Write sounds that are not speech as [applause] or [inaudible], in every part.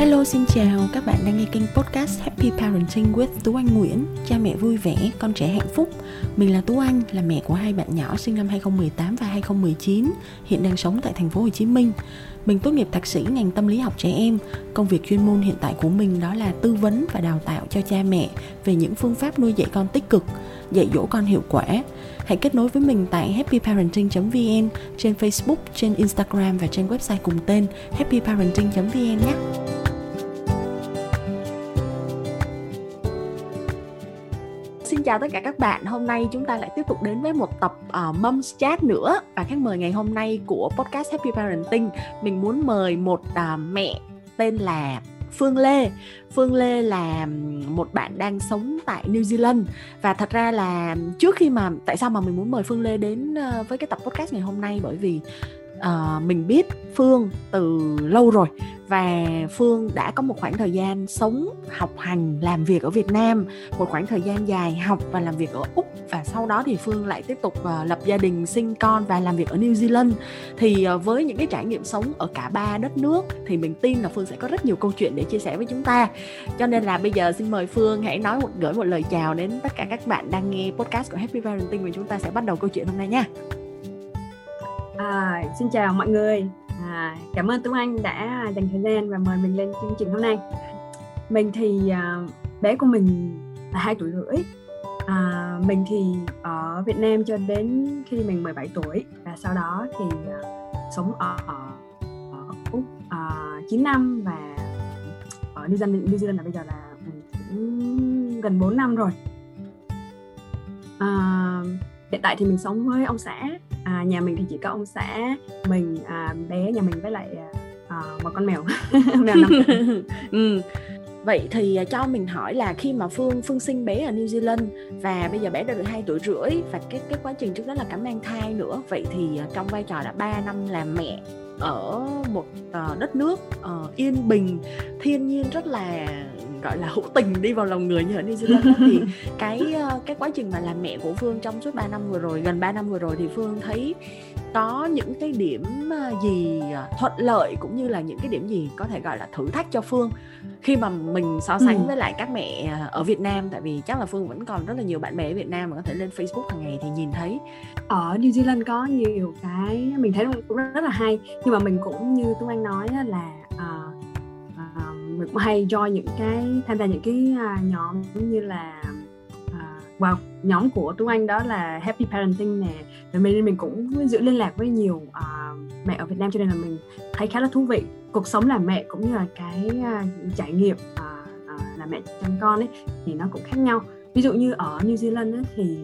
Hello xin chào, các bạn đang nghe kênh podcast Happy Parenting with Tú Anh Nguyễn. Cha mẹ vui vẻ, con trẻ hạnh phúc. Mình là Tú Anh, là mẹ của hai bạn nhỏ sinh năm 2018 và 2019 Hiện đang sống tại thành phố Hồ Chí Minh. Mình tốt nghiệp thạc sĩ ngành tâm lý học trẻ em. Công việc chuyên môn hiện tại của mình đó là tư vấn và đào tạo cho cha mẹ Về những phương pháp nuôi dạy con tích cực, dạy dỗ con hiệu quả. Hãy kết nối với mình tại happyparenting.vn Trên Facebook, trên Instagram và trên website cùng tên happyparenting.vn nhé. Chào tất cả các bạn. Hôm nay chúng ta lại tiếp tục đến với một tập ờ, uh, Mums Chat nữa và khách mời ngày hôm nay của podcast Happy Parenting mình muốn mời một uh, mẹ tên là Phương Lê. Phương Lê là một bạn đang sống tại New Zealand và thật ra là trước khi mà tại sao mà mình muốn mời Phương Lê đến uh, với cái tập podcast ngày hôm nay bởi vì uh, mình biết Phương từ lâu rồi và Phương đã có một khoảng thời gian sống, học hành, làm việc ở Việt Nam, một khoảng thời gian dài học và làm việc ở Úc và sau đó thì Phương lại tiếp tục uh, lập gia đình, sinh con và làm việc ở New Zealand. Thì uh, với những cái trải nghiệm sống ở cả ba đất nước thì mình tin là Phương sẽ có rất nhiều câu chuyện để chia sẻ với chúng ta. Cho nên là bây giờ xin mời Phương hãy nói một gửi một lời chào đến tất cả các bạn đang nghe podcast của Happy Parenting và chúng ta sẽ bắt đầu câu chuyện hôm nay nha. À, xin chào mọi người. À, cảm ơn Tuấn Anh đã dành thời gian và mời mình lên chương trình hôm nay. Mình thì à, bé của mình là hai tuổi rưỡi. À, mình thì ở Việt Nam cho đến khi mình 17 tuổi và sau đó thì à, sống ở, ở, ở Úc à, 9 năm và ở New Zealand, New Zealand là bây giờ là ừ, cũng gần 4 năm rồi. À, hiện tại thì mình sống với ông xã à, nhà mình thì chỉ có ông xã mình à, bé nhà mình với lại à, à một con mèo [laughs] mèo năm [laughs] ừ. Vậy thì à, cho mình hỏi là khi mà Phương Phương sinh bé ở New Zealand và bây giờ bé đã được 2 tuổi rưỡi và cái cái quá trình trước đó là cả mang thai nữa. Vậy thì à, trong vai trò đã 3 năm làm mẹ ở một uh, đất nước uh, yên bình, thiên nhiên rất là gọi là hữu tình đi vào lòng người như ở New Zealand thì cái ờ, cái quá trình mà làm mẹ của Phương trong suốt 3 năm vừa rồi gần 3 năm vừa rồi thì Phương thấy có những cái điểm ờ, gì ờ, thuận lợi cũng như là những cái điểm gì có thể gọi là thử thách cho Phương khi mà mình so sánh ừ. với lại các mẹ ở Việt Nam. Tại vì chắc là Phương vẫn còn rất là nhiều bạn bè ở Việt Nam mà có thể lên Facebook hàng ngày thì nhìn thấy. Ở New Zealand có nhiều cái mình thấy cũng rất là hay. Nhưng mà mình cũng như Tuấn Anh nói là uh, mình cũng hay cho những cái tham gia những cái à, nhóm như là uh, wow nhóm của Tuấn Anh đó là Happy Parenting nè. Rồi mình mình cũng giữ liên lạc với nhiều uh, mẹ ở Việt Nam cho nên là mình thấy khá là thú vị. Cuộc sống làm mẹ cũng như là cái uh, trải nghiệm uh, uh, làm mẹ chăm con ấy thì nó cũng khác nhau. Ví dụ như ở New Zealand ấy, thì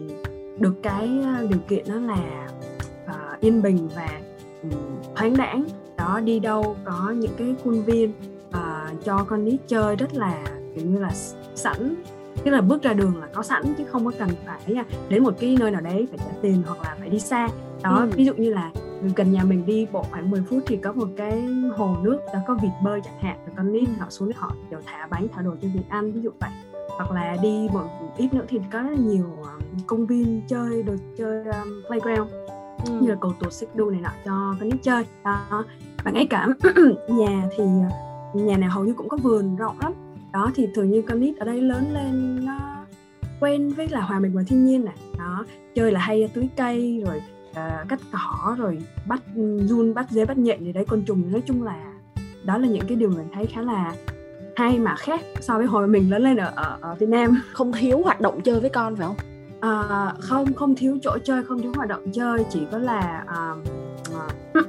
được cái điều kiện đó là uh, yên bình và um, thoáng đãng. Đó đi đâu có những cái khuôn viên uh, cho con nít chơi rất là kiểu như là sẵn tức là bước ra đường là có sẵn chứ không có cần phải à, đến một cái nơi nào đấy phải trả tiền hoặc là phải đi xa đó ừ. ví dụ như là gần nhà mình đi bộ khoảng 10 phút thì có một cái hồ nước đó có vịt bơi chẳng hạn rồi con nít ừ. họ xuống họ đều thả bánh thả đồ cho vịt ăn ví dụ vậy hoặc là đi một ít nữa thì có rất là nhiều um, công viên chơi đồ chơi um, playground ừ. như là cầu tuột xích đu này nọ cho con nít chơi đó và ngay cả [clears throat] nhà thì nhà nào hầu như cũng có vườn rộng lắm. Đó thì thường như con nít ở đây lớn lên nó quen với là hòa mình vào thiên nhiên này. Đó chơi là hay tưới cây rồi uh, cắt cỏ rồi bắt run bắt dế bắt nhện gì đấy côn trùng. Nói chung là đó là những cái điều mình thấy khá là hay mà khác so với hồi mình lớn lên ở ở, ở Việt Nam. [laughs] Không thiếu hoạt động chơi với con phải không? À, không không thiếu chỗ chơi không thiếu hoạt động chơi. Chỉ có là uh,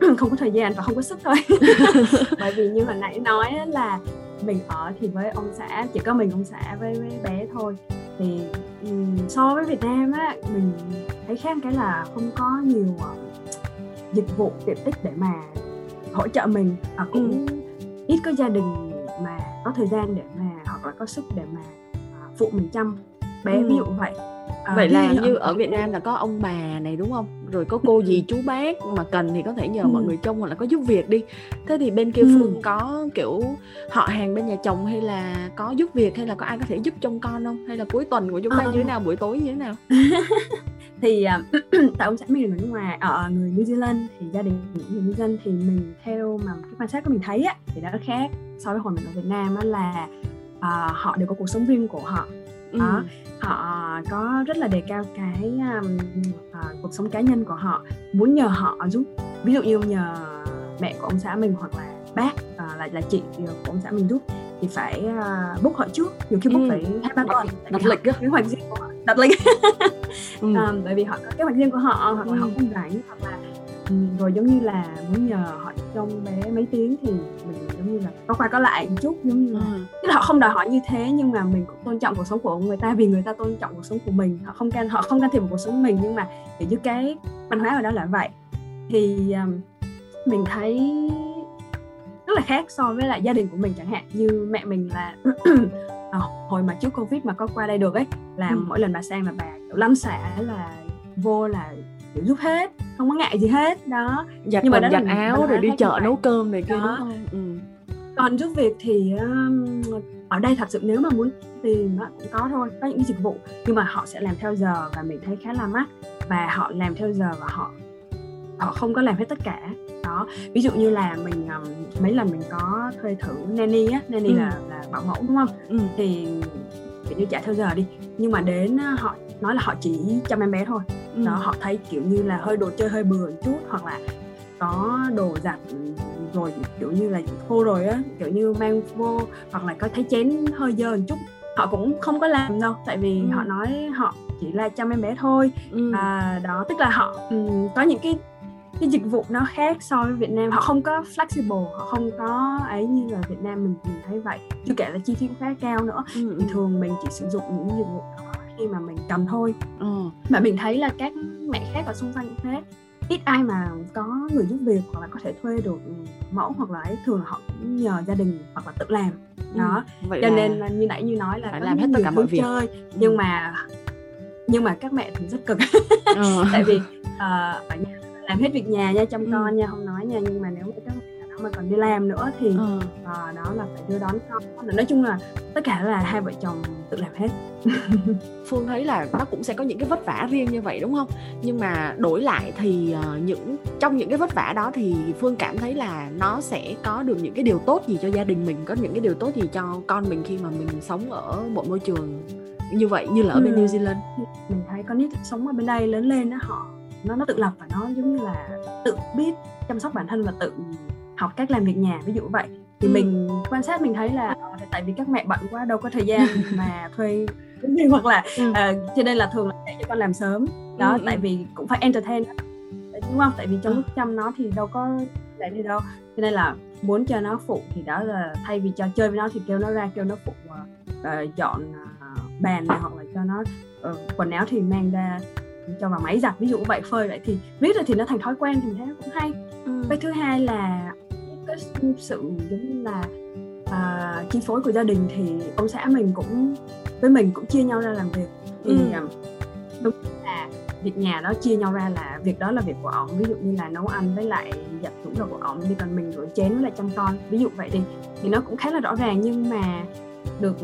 [clears throat] không có thời gian và không có sức thôi. [laughs] Bởi vì như hồi nãy nói là mình ở thì với ông xã chỉ có mình ông xã với, với bé thôi. Thì so với Việt Nam á mình thấy khác cái là không có nhiều uh, dịch vụ tiện ích để mà hỗ trợ mình. Và cũng ừ. ít có gia đình mà có thời gian để mà hoặc là có sức để mà uh, phụ mình chăm. Bé ừ. ví dụ vậy à, vậy là như ở Việt Nam là có ông bà này đúng không rồi có cô dì chú bác mà cần thì có thể nhờ ừ. mọi người trông hoặc là có giúp việc đi thế thì bên kia ừ. phương có kiểu họ hàng bên nhà chồng hay là có giúp việc hay là có ai có thể giúp trông con không hay là cuối tuần của chúng ta ờ. như thế nào buổi tối như thế nào [laughs] thì uh, [clears throat] tại ông xã mình người nước ngoài ở người New Zealand thì gia đình những người New Zealand thì mình theo mà cái quan sát của mình thấy á thì nó khác so với hồi mình ở Việt Nam á là uh, họ đều có cuộc sống riêng của họ ừ. đó họ có rất là đề cao cái um, uh, cuộc sống cá nhân của họ muốn nhờ họ giúp ví dụ như nhờ mẹ của ông xã mình hoặc là bác uh, là là chị của ông xã mình giúp thì phải uh, book họ trước nhiều khi book ừ. phải hai ba tuần đặt lịch kế hoạch riêng của họ đặt lịch ừ. um, bởi vì họ có kế hoạch riêng của họ hoặc là ừ. họ không rảnh hoặc là um, rồi giống như là muốn nhờ họ trong bé mấy tiếng thì mình giống như là có qua có lại một chút giống như là ừ. tức là họ không đòi hỏi như thế nhưng mà mình cũng tôn trọng cuộc sống của người ta vì người ta tôn trọng cuộc sống của mình. Họ không can họ không can thiệp vào cuộc sống của mình nhưng mà để như cái văn hóa ở đó là vậy. Thì um, mình thấy rất là khác so với lại gia đình của mình chẳng hạn. Như mẹ mình là à, [clears throat] hồi mà trước covid mà có qua đây được ấy là ừ. mỗi lần bà sang là bà kiểu lăn xả là vô là kiểu giúp hết không có ngại gì hết. Đó. Giặt nhưng mà đó giặt áo rồi đi chợ nấu cơm này kia đúng không? Ừ. còn giúp việc thì um, ở đây thật sự nếu mà muốn tìm cũng có thôi có những dịch vụ nhưng mà họ sẽ làm theo giờ và mình thấy khá là mắc và họ làm theo giờ và họ họ không có làm hết tất cả đó ví dụ như là mình um, mấy lần mình có thuê thử nanny á nanny ừ. là là bảo mẫu đúng không ừ. thì kiểu như trả theo giờ đi nhưng mà đến họ nói là họ chỉ chăm em bé thôi ừ. đó họ thấy kiểu như là hơi đồ chơi hơi bừa một chút hoặc là có đồ giặt rồi kiểu như là khô rồi á kiểu như mang vô hoặc là có thấy chén hơi dơ một chút họ cũng không có làm đâu tại vì ừ. họ nói họ chỉ là chăm em bé thôi ừ. à, đó tức là họ um, có những cái cái dịch vụ nó khác so với Việt Nam họ không có flexible họ không có ấy như là Việt Nam mình mình thấy vậy chưa kể là chi phí cũng khá cao nữa ừ. thì ừ. thường mình chỉ sử dụng những dịch vụ đó khi mà mình cầm thôi ừ. mà mình thấy là các mẹ khác ở xung quanh cũng thế ít ai mà có người giúp việc hoặc là có thể thuê được mẫu hoặc là ấy thường là họ cũng nhờ gia đình hoặc là tự làm ừ, đó ừ, vậy cho là nên là như nãy như nói là phải làm hết tất cả mọi việc chơi ừ. nhưng mà nhưng mà các mẹ thì rất cực ừ. [laughs] tại vì uh, ở nhà làm hết việc nhà nha chăm ừ. con nha không nói nha nhưng mà nếu mà các mà còn đi làm nữa thì ừ. uh, đó là phải đưa đón con nói chung là tất cả là hai vợ chồng tự làm hết [laughs] phương thấy là nó cũng sẽ có những cái vất vả riêng như vậy đúng không nhưng mà đổi lại thì uh, những trong những cái vất vả đó thì phương cảm thấy là nó sẽ có được những cái điều tốt gì cho gia đình mình có những cái điều tốt gì cho con mình khi mà mình sống ở một môi trường như vậy như là ở bên ừ. New Zealand mình thấy con nít sống ở bên đây lớn lên đó họ nó nó tự lập và nó giống như là tự biết chăm sóc bản thân và tự học cách làm việc nhà ví dụ vậy thì ừ. mình quan sát mình thấy là ờ, tại vì các mẹ bận quá đâu có thời gian [laughs] mà thuê hoặc là ừ. uh, cho nên là thường là để cho con làm sớm đó ừ, tại ừ. vì cũng phải entertain đúng không tại vì trong ừ. lúc chăm nó thì đâu có làm gì đâu cho nên là muốn cho nó phụ thì đó là thay vì cho chơi với nó thì kêu nó ra kêu nó phụ uh, dọn uh, bàn này hoặc là cho nó uh, quần áo thì mang ra cho vào máy giặt ví dụ vậy phơi vậy thì viết rồi thì nó thành thói quen thì mình thấy nó cũng hay ừ. cái thứ hai là cái sự giống như là à, chi phối của gia đình thì ông xã mình cũng với mình cũng chia nhau ra làm việc. Thì ừ. À, đúng là việc nhà đó chia nhau ra là việc đó là việc của ông ví dụ như là nấu ăn với lại giặt tủ đồ của ông đi còn mình rửa chén với lại chăm con. Ví dụ vậy đi thì nó cũng khá là rõ ràng. Nhưng mà được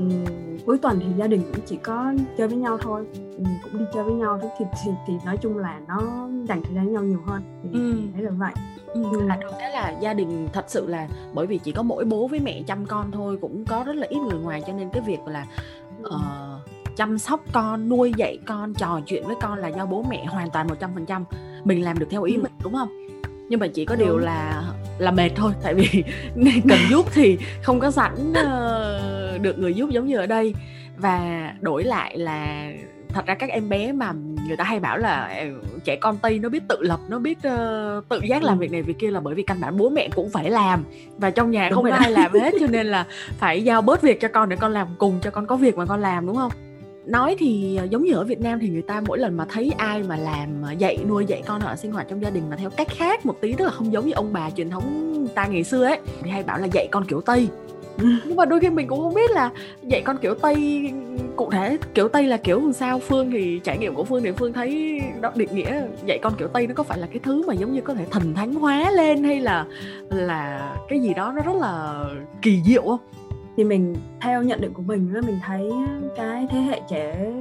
cuối tuần thì gia đình cũng chỉ có chơi với nhau thôi. Ừ, cũng đi chơi với nhau thì, thì thì nói chung là nó dành thời gian với nhau nhiều hơn. Thì ừ. thấy là vậy. Ừ. là được cái là gia đình thật sự là bởi vì chỉ có mỗi bố với mẹ chăm con thôi cũng có rất là ít người ngoài cho nên cái việc là uh, chăm sóc con nuôi dạy con trò chuyện với con là do bố mẹ hoàn toàn một trăm phần trăm mình làm được theo ý ừ. mình đúng không? Nhưng mà chỉ có điều là là mệt thôi tại vì [laughs] cần [laughs] giúp thì không có sẵn uh, được người giúp giống như ở đây. Và đổi lại là thật ra các em bé mà người ta hay bảo là ờ, trẻ con tây nó biết tự lập nó biết uh, tự giác làm ừ. việc này việc kia là bởi vì căn bản bố mẹ cũng phải làm và trong nhà đúng không ai làm [laughs] hết cho nên là phải giao bớt việc cho con để con làm cùng cho con có việc mà con làm đúng không? Nói thì giống như ở Việt Nam thì người ta mỗi lần mà thấy ai mà làm dạy nuôi dạy con ở sinh hoạt trong gia đình mà theo cách khác một tí tức là không giống như ông bà truyền thống ta ngày xưa ấy thì hay bảo là dạy con kiểu Tây nhưng mà đôi khi mình cũng không biết là dạy con kiểu tây, cụ thể kiểu tây là kiểu sao? Phương thì trải nghiệm của phương thì phương thấy đó định nghĩa dạy con kiểu tây nó có phải là cái thứ mà giống như có thể thần thánh hóa lên hay là là cái gì đó nó rất là kỳ diệu không? Thì mình, theo nhận định của mình là mình thấy cái thế hệ trẻ,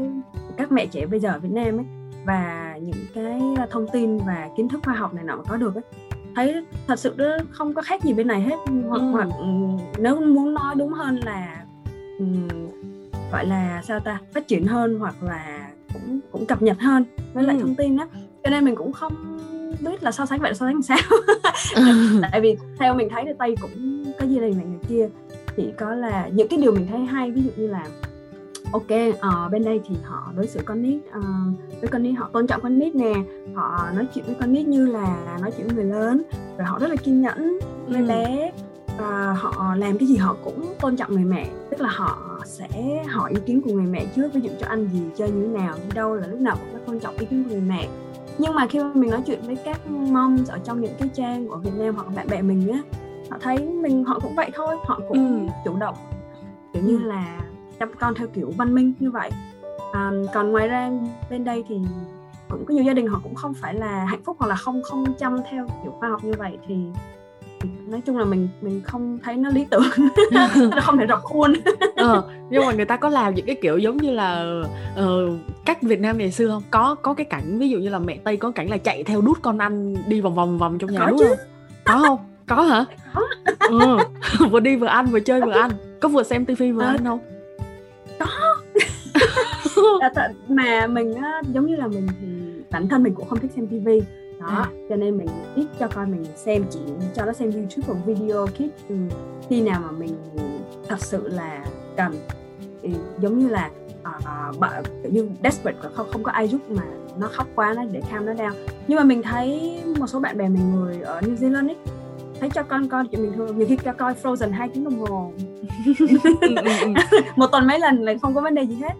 các mẹ trẻ bây giờ ở Việt Nam ấy và những cái thông tin và kiến thức khoa học này nọ mà có được ấy thấy thật sự đó không có khác gì bên này hết. Hoặc ừ. hoặc nếu muốn nói đúng hơn là um, gọi là sao ta phát triển hơn hoặc là cũng cũng cập nhật hơn với lại ừ. thông tin đó cho nên mình cũng không biết là so sánh vậy so sánh làm sao. [laughs] Tại vì theo mình thấy thì tây cũng có gì này này kia. Chỉ có là những cái điều mình thấy hay ví dụ như là ok uh, bên đây thì họ đối xử con nít uh, với con nít họ tôn trọng con nít nè họ nói chuyện với con nít như là nói chuyện với người lớn rồi họ rất là kiên nhẫn với ừ. bé và họ làm cái gì họ cũng tôn trọng người mẹ tức là họ sẽ hỏi ý kiến của người mẹ trước ví dụ cho ăn gì chơi như thế nào đi đâu là lúc nào cũng tôn trọng ý kiến của người mẹ nhưng mà khi mà mình nói chuyện với các moms ở trong những cái trang của Việt Nam hoặc bạn bè mình á họ thấy mình họ cũng vậy thôi họ cũng ừ. chủ động kiểu như ừ. là chăm con theo kiểu văn minh như vậy. À, còn ngoài ra bên đây thì cũng có nhiều gia đình họ cũng không phải là hạnh phúc hoặc là không không chăm theo kiểu khoa học như vậy thì nói chung là mình mình không thấy nó lý tưởng. [laughs] Nó không thể rập khuôn. [laughs] Ờ, nhưng mà người ta có làm những cái kiểu giống như là uh, cách Việt Nam ngày xưa không? Có có cái cảnh ví dụ như là mẹ Tây có cảnh là chạy theo đút con ăn đi vòng vòng vòng trong nhà có đúng chứ. không? Có không? Có hả? Có. Ừ. [laughs] vừa đi vừa ăn vừa chơi vừa ăn. Có vừa xem tivi vừa à. ăn không mà mình á, giống như là mình thì bản thân mình cũng không thích xem tivi đó à. cho nên mình ít cho con mình xem chỉ cho nó xem youtube hoặc video kids ừ, khi nào mà mình thật sự là cần thì giống như là uh, như desperate không không có ai giúp mà nó khóc quá nó để calm nó down nhưng mà mình thấy một số bạn bè mình người ở New Zealand ấy thấy cho con coi chuyện bình thường nhiều khi cho coi Frozen hai tiếng đồng hồ. [laughs] Ừ, ừ, ừ. [laughs] một tuần mấy lần lại không có vấn đề gì hết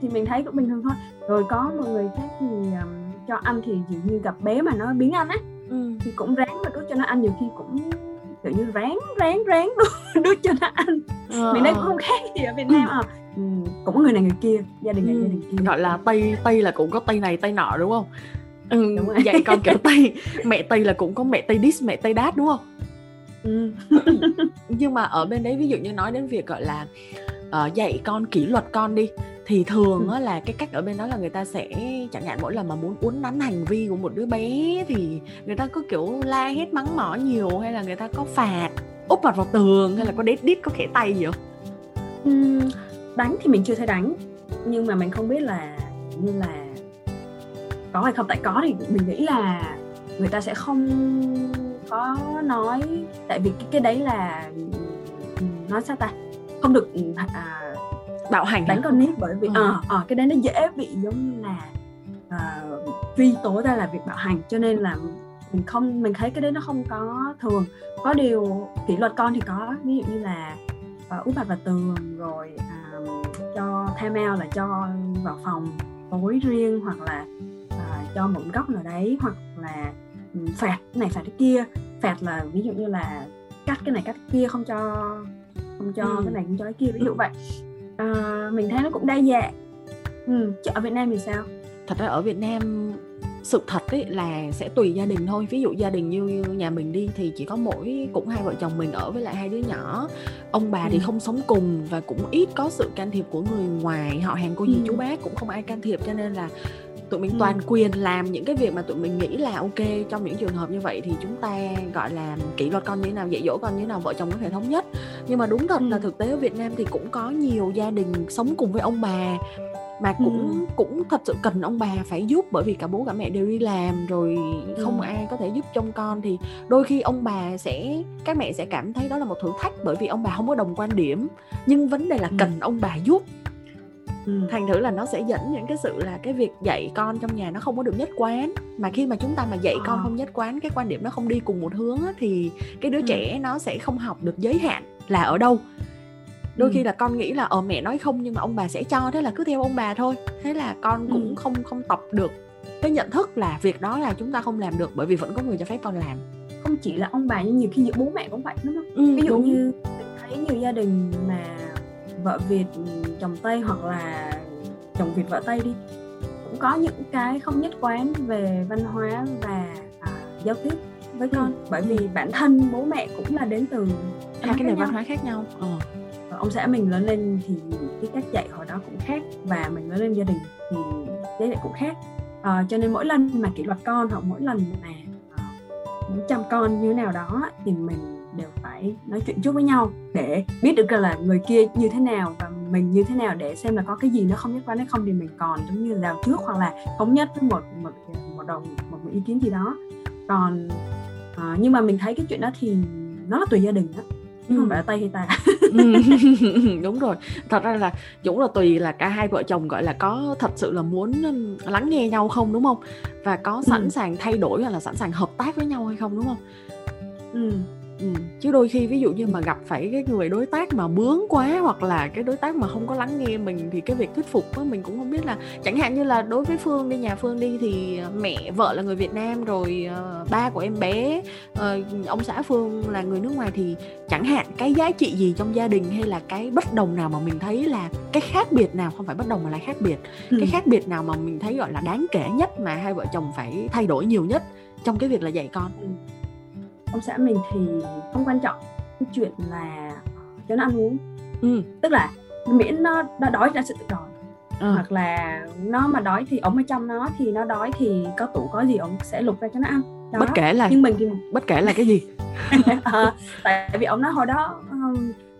thì mình thấy cũng bình thường thôi rồi có một người khác thì um, cho ăn thì dường như gặp bé mà nó biến ăn á ừ. thì cũng ráng mà đút cho nó ăn nhiều khi cũng kiểu như ráng ráng ráng [laughs] đút, đút cho nó ăn ờ. mình thấy cũng không khác gì ở Việt Nam à ừ, cũng có người này người kia gia đình này ừ. gia đình kia gọi là tây tây là cũng có tây này tây nọ đúng không ừ, đúng rồi. vậy con kiểu [laughs] tây mẹ tây là cũng có mẹ tây dis mẹ tây đát đúng không ừ. [laughs] nhưng mà ở bên đấy ví dụ như nói đến việc gọi là uh, dạy con kỷ luật con đi thì thường á là cái cách ở bên đó là người ta sẽ chẳng hạn mỗi lần mà muốn uốn nắn hành vi của một đứa bé thì người ta có kiểu la hết mắng mỏ nhiều hay là người ta có phạt úp mặt vào tường hay là có đít đít có khẽ tay gì không? Uhm, đánh thì mình chưa thấy đánh nhưng mà mình không biết là như là có hay không. Tại có thì mình nghĩ là người ta sẽ không có nói tại vì cái cái đấy là nói sao ta? Không được à, bạo hành đánh con nít bởi vì ờ. ừ. uh, cái đấy nó dễ bị giống như là uh, truy tố ra là việc bạo hành cho nên là mình không mình thấy cái đấy nó không có thường. Có điều kỷ luật con thì có ví dụ như là uh, úp mặt vào tường rồi uh, cho time out là cho vào phòng tối riêng hoặc là uh, cho một góc nào đấy hoặc là um, phạt cái này phạt cái kia. Phạt là ví dụ như là cắt cái này cắt cái kia không cho không cho ừ. cái này không cho cái kia ví dụ vậy à, mình thấy nó cũng đa dạng. Ừ, chứ ở Việt Nam thì sao? Thật ra ở Việt Nam sự thật ấy là sẽ tùy gia đình thôi. Ví dụ gia đình như, như nhà mình đi thì chỉ có mỗi cũng hai vợ chồng mình ở với lại hai đứa nhỏ. Ông bà ừ. thì không sống cùng và cũng ít có sự can thiệp của người ngoài. Họ hàng cô dì ừ. chú bác cũng không ai can thiệp cho nên là tụi mình ừ. toàn quyền làm những cái việc mà tụi mình nghĩ là ok trong những trường hợp như vậy thì chúng ta gọi là kỷ luật con như thế nào dạy dỗ con như thế nào vợ chồng có thể thống nhất nhưng mà đúng thật ừ. là thực tế ở Việt Nam thì cũng có nhiều gia đình sống cùng với ông bà mà cũng ừ. cũng thật sự cần ông bà phải giúp bởi vì cả bố cả mẹ đều đi làm rồi không ừ. ai có thể giúp trông con thì đôi khi ông bà sẽ các mẹ sẽ cảm thấy đó là một thử thách bởi vì ông bà không có đồng quan điểm nhưng vấn đề là ừ. cần ông bà giúp ừ. thành thử là nó sẽ dẫn những cái sự là cái việc dạy con trong nhà nó không có được nhất quán mà khi mà chúng ta mà dạy con ờ. không nhất quán cái quan điểm nó không đi cùng một hướng á, thì cái đứa ừ. trẻ nó sẽ không học được giới hạn là ở đâu đôi ừ. khi là con nghĩ là ờ mẹ nói không nhưng mà ông bà sẽ cho thế là cứ theo ông bà thôi thế là con cũng ừ. không không tập được cái nhận thức là việc đó là chúng ta không làm được bởi vì vẫn có người cho phép con làm không chỉ là ông bà nhưng nhiều khi giữa bố mẹ cũng vậy đúng không ừ, ví dụ đúng. như thấy nhiều gia đình mà vợ Việt chồng Tây hoặc là chồng Việt vợ Tây đi. Cũng có những cái không nhất quán về văn hóa và à, giao tiếp với con. Ừ. bởi vì bản thân bố mẹ cũng là đến từ hai cái nền văn hóa khác nhau. Ờ. ông xã mình lớn lên thì cái cách dạy hồi đó cũng khác và mình lớn lên gia đình thì thế lại cũng khác. Uh, cho nên mỗi lần mà kỷ luật con hoặc mỗi lần mà uh, muốn chăm con như thế nào đó thì mình phải nói chuyện trước với nhau để biết được là người kia như thế nào và mình như thế nào để xem là có cái gì nó không nhất quán hay không thì mình còn giống như rào trước hoặc là thống nhất với một một một đồng một, một ý kiến gì đó. Còn uh, nhưng mà mình thấy cái chuyện đó thì nó là tùy gia đình đó chứ không phải là tay hay ta [laughs] đúng rồi. Thật ra là dũng là tùy là cả hai vợ chồng gọi là có thật sự là muốn lắng nghe nhau không đúng không? Và có sẵn ừ. sàng thay đổi hoặc là sẵn sàng hợp tác với nhau hay không đúng không? Ừ Ừ, chứ đôi khi ví dụ như mà gặp phải cái người đối tác mà bướng quá hoặc là cái đối tác mà không có lắng nghe mình thì cái việc thuyết phục á mình cũng không biết là chẳng hạn như là đối với phương đi nhà phương đi thì ờ, mẹ vợ là người việt nam rồi uh, ba của em bé uh, ông xã phương là người nước ngoài thì chẳng hạn cái giá trị gì trong gia đình hay là cái bất đồng nào mà mình thấy là cái khác biệt nào không phải bất đồng mà là khác biệt. Ừ. cái khác biệt nào mà mình thấy gọi là đáng kể nhất mà hai vợ chồng phải thay đổi nhiều nhất trong cái việc là dạy con? Ừ ông xã mình thì không quan trọng cái chuyện là cho nó ăn uống ừ. tức là miễn nó, nó đói ra sự tự đói ừ. hoặc là nó mà đói thì ông ở trong nó thì nó đói thì có tủ có gì ông sẽ lục ra cho nó ăn đó. bất kể là nhưng mình thì bất kể là cái gì à, [laughs] tại vì ông nói hồi đó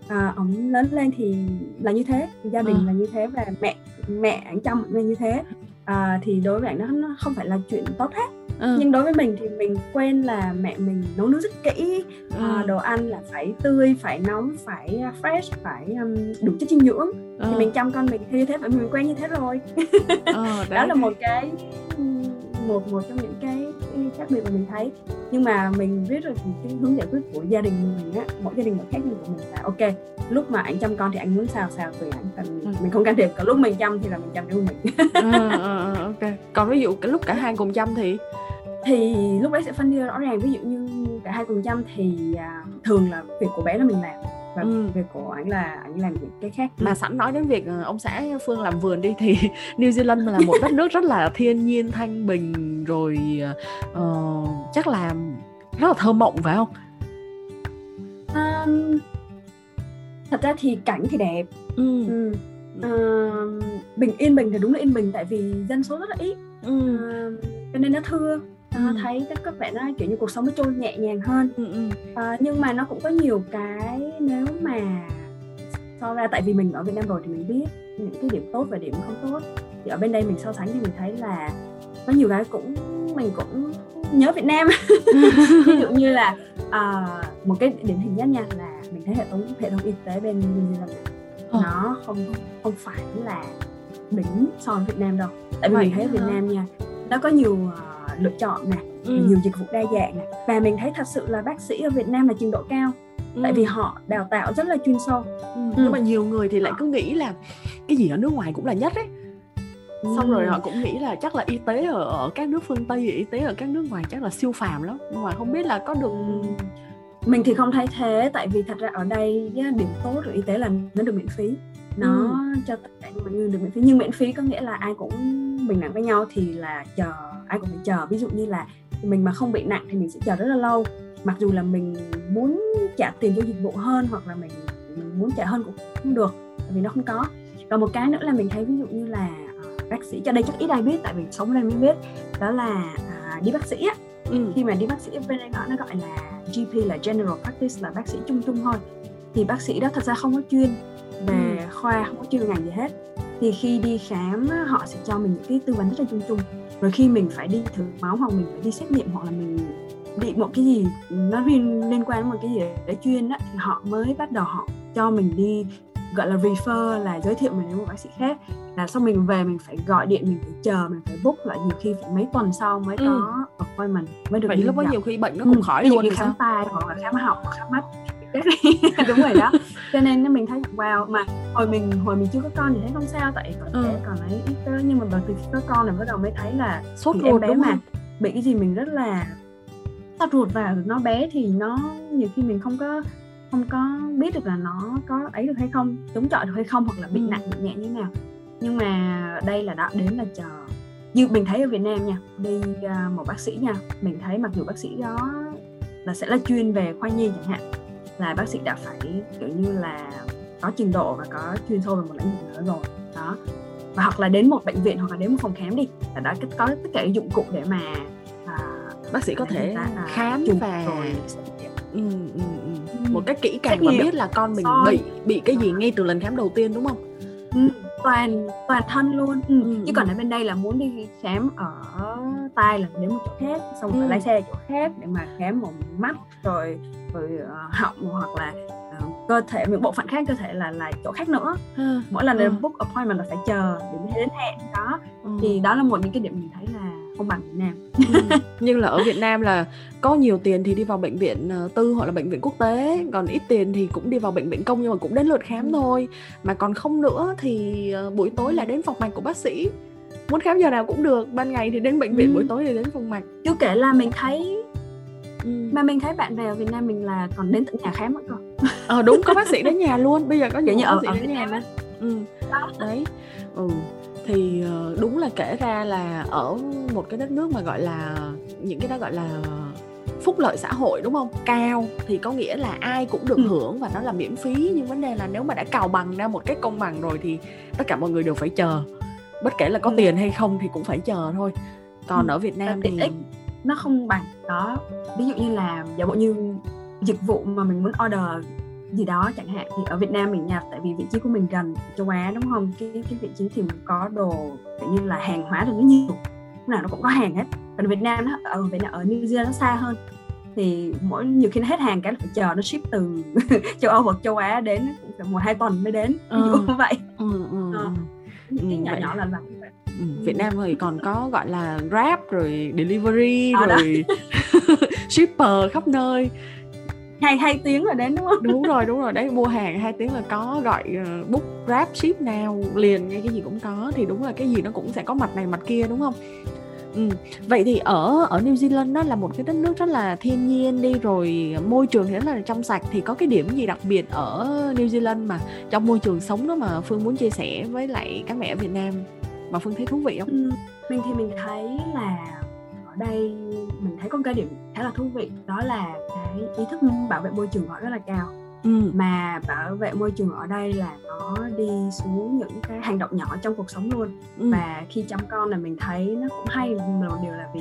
à, ông lớn lên thì là như thế gia đình ừ. là như thế và mẹ mẹ anh chăm là như thế à, thì đối với anh nó không phải là chuyện tốt hết ừ. nhưng đối với mình thì mình quen là mẹ mình nấu nướng rất kỹ. Ừ. à, đồ ăn là phải tươi phải nóng phải à, fresh phải um, đủ chất dinh dưỡng. Ừ. thì mình chăm con mình như thế vậy mình quen như thế rồi. Ừ, [laughs] đó là một cái một một trong những cái khác biệt mà mình thấy. Nhưng mà mình biết được cái hướng giải quyết của gia đình mình á mỗi gia đình một khác nhau của mình là ok lúc mà anh chăm con thì anh muốn sao sao? Tùy anh cần ừ. mình không can thiệp còn lúc mình chăm thì là mình chăm cho mình. À, à, ok. Còn ví dụ cái lúc cả hai cùng chăm thì thì lúc đấy sẽ phân chia rõ ràng ví dụ như cả hai cùng chăm thì à, thường là việc của bé là mình làm và ừ. việc của anh là anh làm những cái khác mà sẵn nói đến việc ờ, ông xã phương làm vườn đi thì [laughs] New Zealand là một đất nước rất là thiên nhiên thanh bình rồi uh, chắc là rất là thơ mộng phải không um, thật ra thì cảnh thì đẹp ừ. Ừ. Uh, bình yên bình thì đúng là yên bình tại vì dân số rất là ít ừ. uh, cho nên nó thưa ừ. thấy các các bạn nó kiểu như cuộc sống nó trôi nhẹ nhàng hơn ừ, ừ. À, nhưng mà nó cũng có nhiều cái nếu mà so ra tại vì mình ở Việt Nam rồi thì mình biết những cái điểm tốt và điểm không tốt thì ở bên đây mình so sánh thì mình thấy là có nhiều cái cũng mình cũng nhớ Việt Nam [laughs] ví dụ như là uh, một cái điển hình nhất nha là mình thấy hệ thống hệ thống y tế bên New Zealand ờ. nó không không phải là đỉnh so với Việt Nam đâu tại vì Vậy mình thấy ở Việt Nam nha nó có nhiều uh, lựa chọn nè ừ. nhiều dịch vụ đa dạng nè. Và mình thấy thật sự là bác sĩ ở Việt Nam là trình độ cao ừ. tại vì họ đào tạo rất là chuyên sâu. Ừ. nhưng mà nhiều người thì lại cứ nghĩ là cái gì ở nước ngoài cũng là nhất ấy. Xong rồi họ cũng nghĩ là chắc là y tế ở ở các nước phương tây y tế ở các nước ngoài chắc là siêu phàm lắm. Nhưng mà không biết là có được mình thì không thấy thế tại vì thật ra ở đây điểm tốt của y tế là nó được miễn phí nó ừ. cho tất cả mọi người được miễn phí. Nhưng miễn phí có nghĩa là ai cũng bình đẳng với nhau thì là chờ ai cũng phải chờ. Ví dụ như là mình mà không bị nặng thì mình sẽ chờ rất là lâu. Mặc dù là mình muốn trả tiền cho dịch vụ hơn hoặc là mình, mình muốn trả hơn cũng không được tại vì nó không có. Và một cái nữa là mình thấy ví dụ như là uh, bác sĩ cho đây chắc ít ai biết tại vì sống đây mới biết. Đó là uh, đi bác sĩ á. Ừ. khi mà đi bác sĩ bên đây họ nó gọi là GP là General Practice là bác sĩ chung chung thôi. Thì bác sĩ đó thật ra không có chuyên về ừ. khoa không có chuyên ngành gì hết thì khi đi khám họ sẽ cho mình những cái tư vấn rất là chung chung rồi khi mình phải đi thử máu hoặc mình phải đi xét nghiệm hoặc là mình bị một cái gì nó liên liên quan đến một cái gì để chuyên đó thì họ mới bắt đầu họ cho mình đi gọi là refer là giới thiệu mình đến một bác sĩ khác là sau mình về mình phải gọi điện mình phải chờ mình phải book lại nhiều khi phải mấy tuần sau mới ừ. có appointment mới được vậy lúc đó nhiều khi bệnh nó cũng ừ. khỏi luôn khám tai hoặc là khám họng khám mắt [laughs] đúng rồi đó. Cho nên mình thấy wow mà hồi mình hồi mình chưa có con thì thấy không sao tại còn ừ. còn ấy ít đó. Nhưng mà từ khi có con thì bắt đầu mới thấy là sốt ruột bé mà bị cái gì mình rất là sốt ruột và nó bé thì nó nhiều khi mình không có không có biết được là nó có ấy được hay không chống chọi được hay không hoặc là bị ừ. nặng bị nhẹ như thế nào. Nhưng mà đây là đã đến là chờ. Như mình thấy ở Việt Nam nha đi uh, một bác sĩ nha mình thấy mặc dù bác sĩ đó là sẽ là chuyên về khoa nhi chẳng hạn là bác sĩ đã phải kiểu như là có trình độ và có chuyên sâu về một lĩnh vực nữa rồi. Đó. Và hoặc là đến một bệnh viện hoặc là đến một phòng khám đi là đã có tất cả dụng cụ để mà à, bác sĩ có thể khám và rồi. Ừ, ừ, ừ. một cách kỹ càng và biết là con mình bị bị cái gì ngay từ lần khám đầu tiên đúng không? Ừ, toàn toàn thân luôn ừ. Ừ, chứ còn ở bên đây là muốn đi khám ở tai là đến một chỗ khác xong rồi ừ. lái xe chỗ khác để mà khám một mắt rồi rồi uh, họng hoặc là uh, cơ thể những bộ phận khác cơ thể là là chỗ khác nữa ừ. mỗi lần ừ. book appointment là phải chờ để đến hẹn đó ừ. thì đó là một những cái điểm mình thấy là không bằng Việt Nam. Ừ. [laughs] nhưng là ở Việt Nam là có nhiều tiền thì đi vào bệnh viện ờ, tư hoặc là bệnh viện quốc tế còn ít tiền thì cũng đi vào bệnh viện công nhưng mà cũng đến lượt khám ừ. thôi. Mà còn không nữa thì ờ, buổi tối là đến phòng mạch của bác sĩ. Muốn khám giờ nào cũng được ban ngày thì đến bệnh viện ừ. buổi tối thì đến phòng mạch. Chưa kể là mình thấy ừ. mà mình thấy bạn bè ở Việt Nam mình là còn đến tận nhà khám nữa cơ. Ờ đúng có bác sĩ đến nhà luôn. Bây giờ có những bác sĩ ở đến nhà luôn ừ. đấy. Ừ thì ờ, đúng là kể ra là ở một cái đất nước mà gọi là những cái đó gọi là phúc lợi xã hội đúng không cao thì có nghĩa là ai cũng được ừ. hưởng và nó là miễn phí nhưng vấn đề là nếu mà đã cào bằng ra một cái công bằng rồi thì tất cả mọi người đều phải chờ bất kể là có ừ. tiền hay không thì cũng phải chờ thôi còn ừ. ở Việt Nam thì nó không bằng đó ví dụ như là giả bộ như dịch vụ mà mình muốn order gì đó chẳng hạn. Thì ở Việt Nam mình nhập tại vì vị trí của mình gần châu Á đúng không? Cái cái vị trí thì mình có đồ kiểu như là hàng hóa được nó nhiều. Lúc nào nó cũng có hàng hết. Còn Việt Nam nó ở Việt Nam ở New Zealand nó xa hơn. Thì mỗi nhiều khi nó hết hàng cái là phải chờ nó ship từ [laughs] châu Âu hoặc châu Á đến một hai tuần mới đến. Ví dụ ừ. như vậy. Ừ, ừ, ờ. ừ, nhỏ vậy. nhỏ là làm vậy. Ừ, Việt Nam thì còn có gọi là Grab rồi delivery à, rồi [laughs] [laughs] shipper khắp nơi hai hai tiếng là đến đúng không đúng rồi đúng rồi đấy mua hàng hai tiếng là có gọi uh, book grab ship nào liền ngay cái gì cũng có thì đúng là cái gì nó cũng sẽ có mặt này mặt kia đúng không Ừ. Vậy thì ở ở New Zealand nó là một cái đất nước rất là thiên nhiên đi rồi môi trường thì rất là trong sạch thì có cái điểm gì đặc biệt ở New Zealand mà trong môi trường sống đó mà Phương muốn chia sẻ với lại các mẹ ở Việt Nam mà Phương thấy thú vị không? Ừ. Mình thì mình thấy là ở đây mình thấy có một cái điểm khá là thú vị đó là cái ý thức bảo vệ môi trường họ rất là cao ừ. mà bảo vệ môi trường ở đây là nó đi xuống những cái hành động nhỏ trong cuộc sống luôn ừ. và khi chăm con là mình thấy nó cũng hay một điều là vì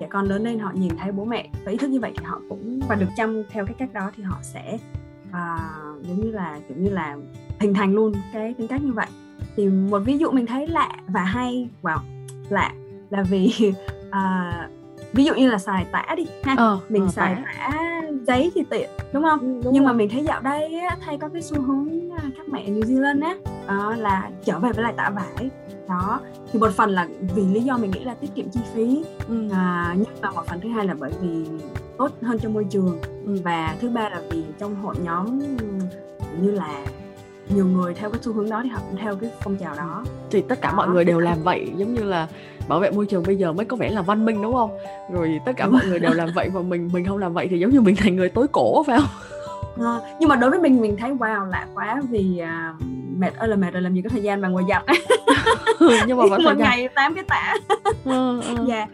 trẻ con lớn lên họ nhìn thấy bố mẹ có ý thức như vậy thì họ cũng và được chăm theo cái cách đó thì họ sẽ à, giống như là kiểu như là hình thành luôn cái tính cách như vậy thì một ví dụ mình thấy lạ và hay wow lạ là vì [laughs] à, ví dụ như là xài tả đi ha ờ, mình ờ, xài tả. giấy thì tiện đúng không ừ, đúng nhưng rồi. mà mình thấy dạo đây á, thay có cái xu hướng à, các mẹ New Zealand á uh, là trở về với lại tả vải đó thì một phần là vì lý do mình nghĩ là tiết kiệm chi phí ừ. à, nhưng mà một phần thứ hai là bởi vì tốt hơn cho môi trường ừ. và thứ ba là vì trong hội nhóm như là nhiều người theo cái xu hướng đó thì họ cũng theo cái phong trào đó. Thì tất cả mọi người đều làm vậy giống như là bảo vệ môi trường bây giờ mới có vẻ là văn minh đúng không? Rồi tất cả mọi người đều làm vậy và mình mình không làm vậy thì giống như mình thành người tối cổ phải không? À, nhưng mà đối với mình mình thấy wow lạ quá vì uh, mệt ơi là mệt rồi làm gì có thời gian mà ngồi giặt [laughs] ừ, nhưng mà vẫn [laughs] một ngày tám cái tả. Ừ, ừ. dạ.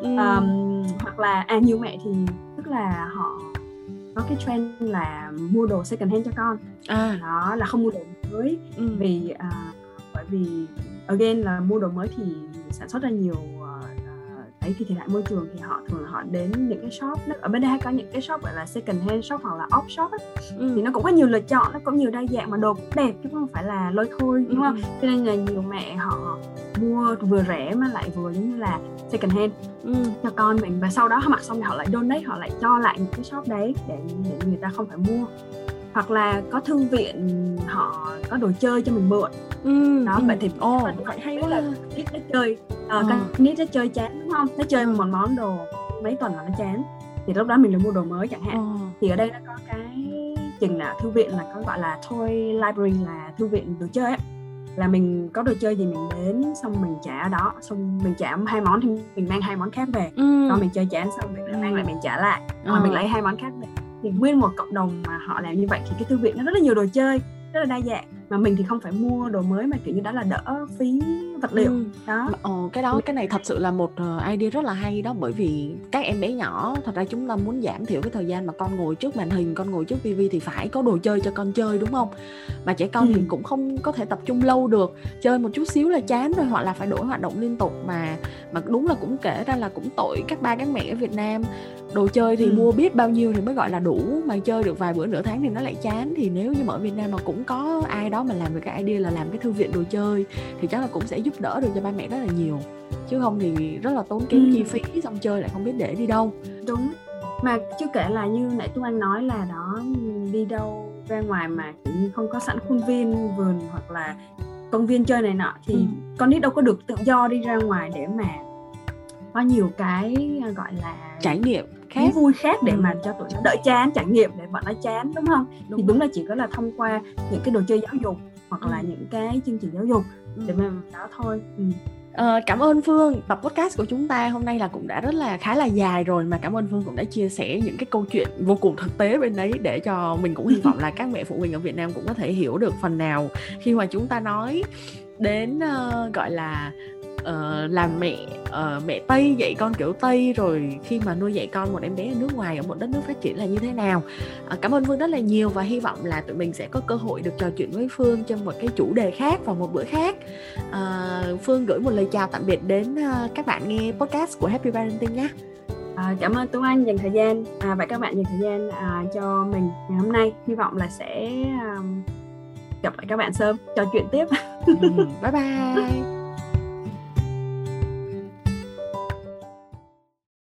Ừ. um, hoặc là à nhiều mẹ thì tức là họ có cái trend là mua đồ second hand cho con à. đó là không mua đồ mới ừ. vì uh, bởi vì again là mua đồ mới thì sản xuất ra nhiều đấy thì thiệt hại môi trường thì họ thường họ đến những cái shop đó. ở bên đây hay có những cái shop gọi là second hand shop hoặc là off shop ấy. Ừ. thì nó cũng có nhiều lựa chọn nó cũng nhiều đa dạng mà đồ cũng đẹp chứ không phải là lôi thôi đúng ừ. không cho nên là nhiều mẹ họ mua vừa rẻ mà lại vừa giống như là second hand ừ. cho con mình và sau đó họ mặc xong thì họ lại donate họ lại cho lại những cái shop đấy để, để người ta không phải mua hoặc là có thư viện họ có đồ chơi cho mình mượn. Ừ, đó ừ. vậy thì oh, vậy hay quá là biết nó chơi. Ờ, uh, con nít nó chơi chán đúng không? Nó chơi một món đồ mấy tuần là nó chán. Thì lúc đó mình lại mua đồ mới chẳng hạn. Oh. thì ở đây nó có cái chừng là thư viện là có gọi là toy library là thư viện đồ chơi ấy là mình có đồ chơi gì mình đến xong mình trả ở đó xong mình trả hai món thì mình mang hai món khác về. Ừ. rồi mình chơi chán xong mình mang lại mình trả lại. Rồi ừ. mình lấy hai món khác về thì nguyên một cộng đồng mà họ làm như vậy thì cái thư viện nó rất là nhiều đồ chơi, rất là đa dạng mà mình thì không phải mua đồ mới mà kiểu như đó là đỡ phí vật liệu ừ. đó ờ, cái đó cái này thật sự là một ờ, idea rất là hay đó bởi vì các em bé nhỏ thật ra chúng ta muốn giảm thiểu cái thời gian mà con ngồi trước màn hình con ngồi trước tivi thì phải có đồ chơi cho con chơi đúng không mà trẻ con ừ. thì cũng không có thể tập trung lâu được chơi một chút xíu là chán rồi hoặc là phải đổi hoạt động liên tục mà mà đúng là cũng kể ra là cũng tội các ba các mẹ ở Việt Nam đồ chơi thì ừ. mua biết bao nhiêu thì mới gọi là đủ mà chơi được vài bữa nửa tháng thì nó lại chán thì nếu như mà ở Việt Nam mà cũng có ai đó mà làm được cái idea là làm cái thư viện đồ chơi thì chắc là cũng sẽ giúp đỡ được cho ba mẹ rất là nhiều chứ không thì rất là tốn kém ừ. chi phí xong chơi lại không biết để đi đâu đúng mà chưa kể là như nãy Tuấn Anh nói là đó đi đâu ra ngoài mà không có sẵn khuôn viên vườn hoặc là công viên chơi này nọ thì ừ. con nít đâu có được tự do đi ra ngoài để mà có nhiều cái gọi là trải nghiệm khác vui khác để mà cho tụi nó đỡ chán trải nghiệm để bọn nó chán đúng không? Đúng thì đúng là chỉ có là thông qua những cái đồ chơi giáo dục hoặc là những cái chương trình giáo dục để mà đó thôi. Ừ. Uh, cảm ơn Phương. Tập podcast của chúng ta hôm nay là cũng đã rất là khá là dài rồi mà cảm ơn Phương cũng đã chia sẻ những cái câu chuyện vô cùng thực tế bên đấy để cho mình cũng hy [laughs] vọng là các mẹ phụ huynh ở Việt Nam cũng có thể hiểu được phần nào khi mà chúng ta nói đến uh, gọi là uh, làm mẹ uh, mẹ tây dạy con kiểu tây rồi khi mà nuôi dạy con một em bé ở nước ngoài ở một đất nước phát triển là như thế nào uh, cảm ơn phương rất là nhiều và hy vọng là tụi mình sẽ có cơ hội được trò chuyện với phương trong một cái chủ đề khác vào một bữa khác uh, phương gửi một lời chào tạm biệt đến uh, các bạn nghe podcast của happy parenting nhé À, cảm ơn Tuấn Anh dành thời gian à, và các bạn dành thời gian à, cho mình ngày hôm nay. Hy vọng là sẽ um, gặp lại các bạn sớm, trò chuyện tiếp. ừ, bye bye.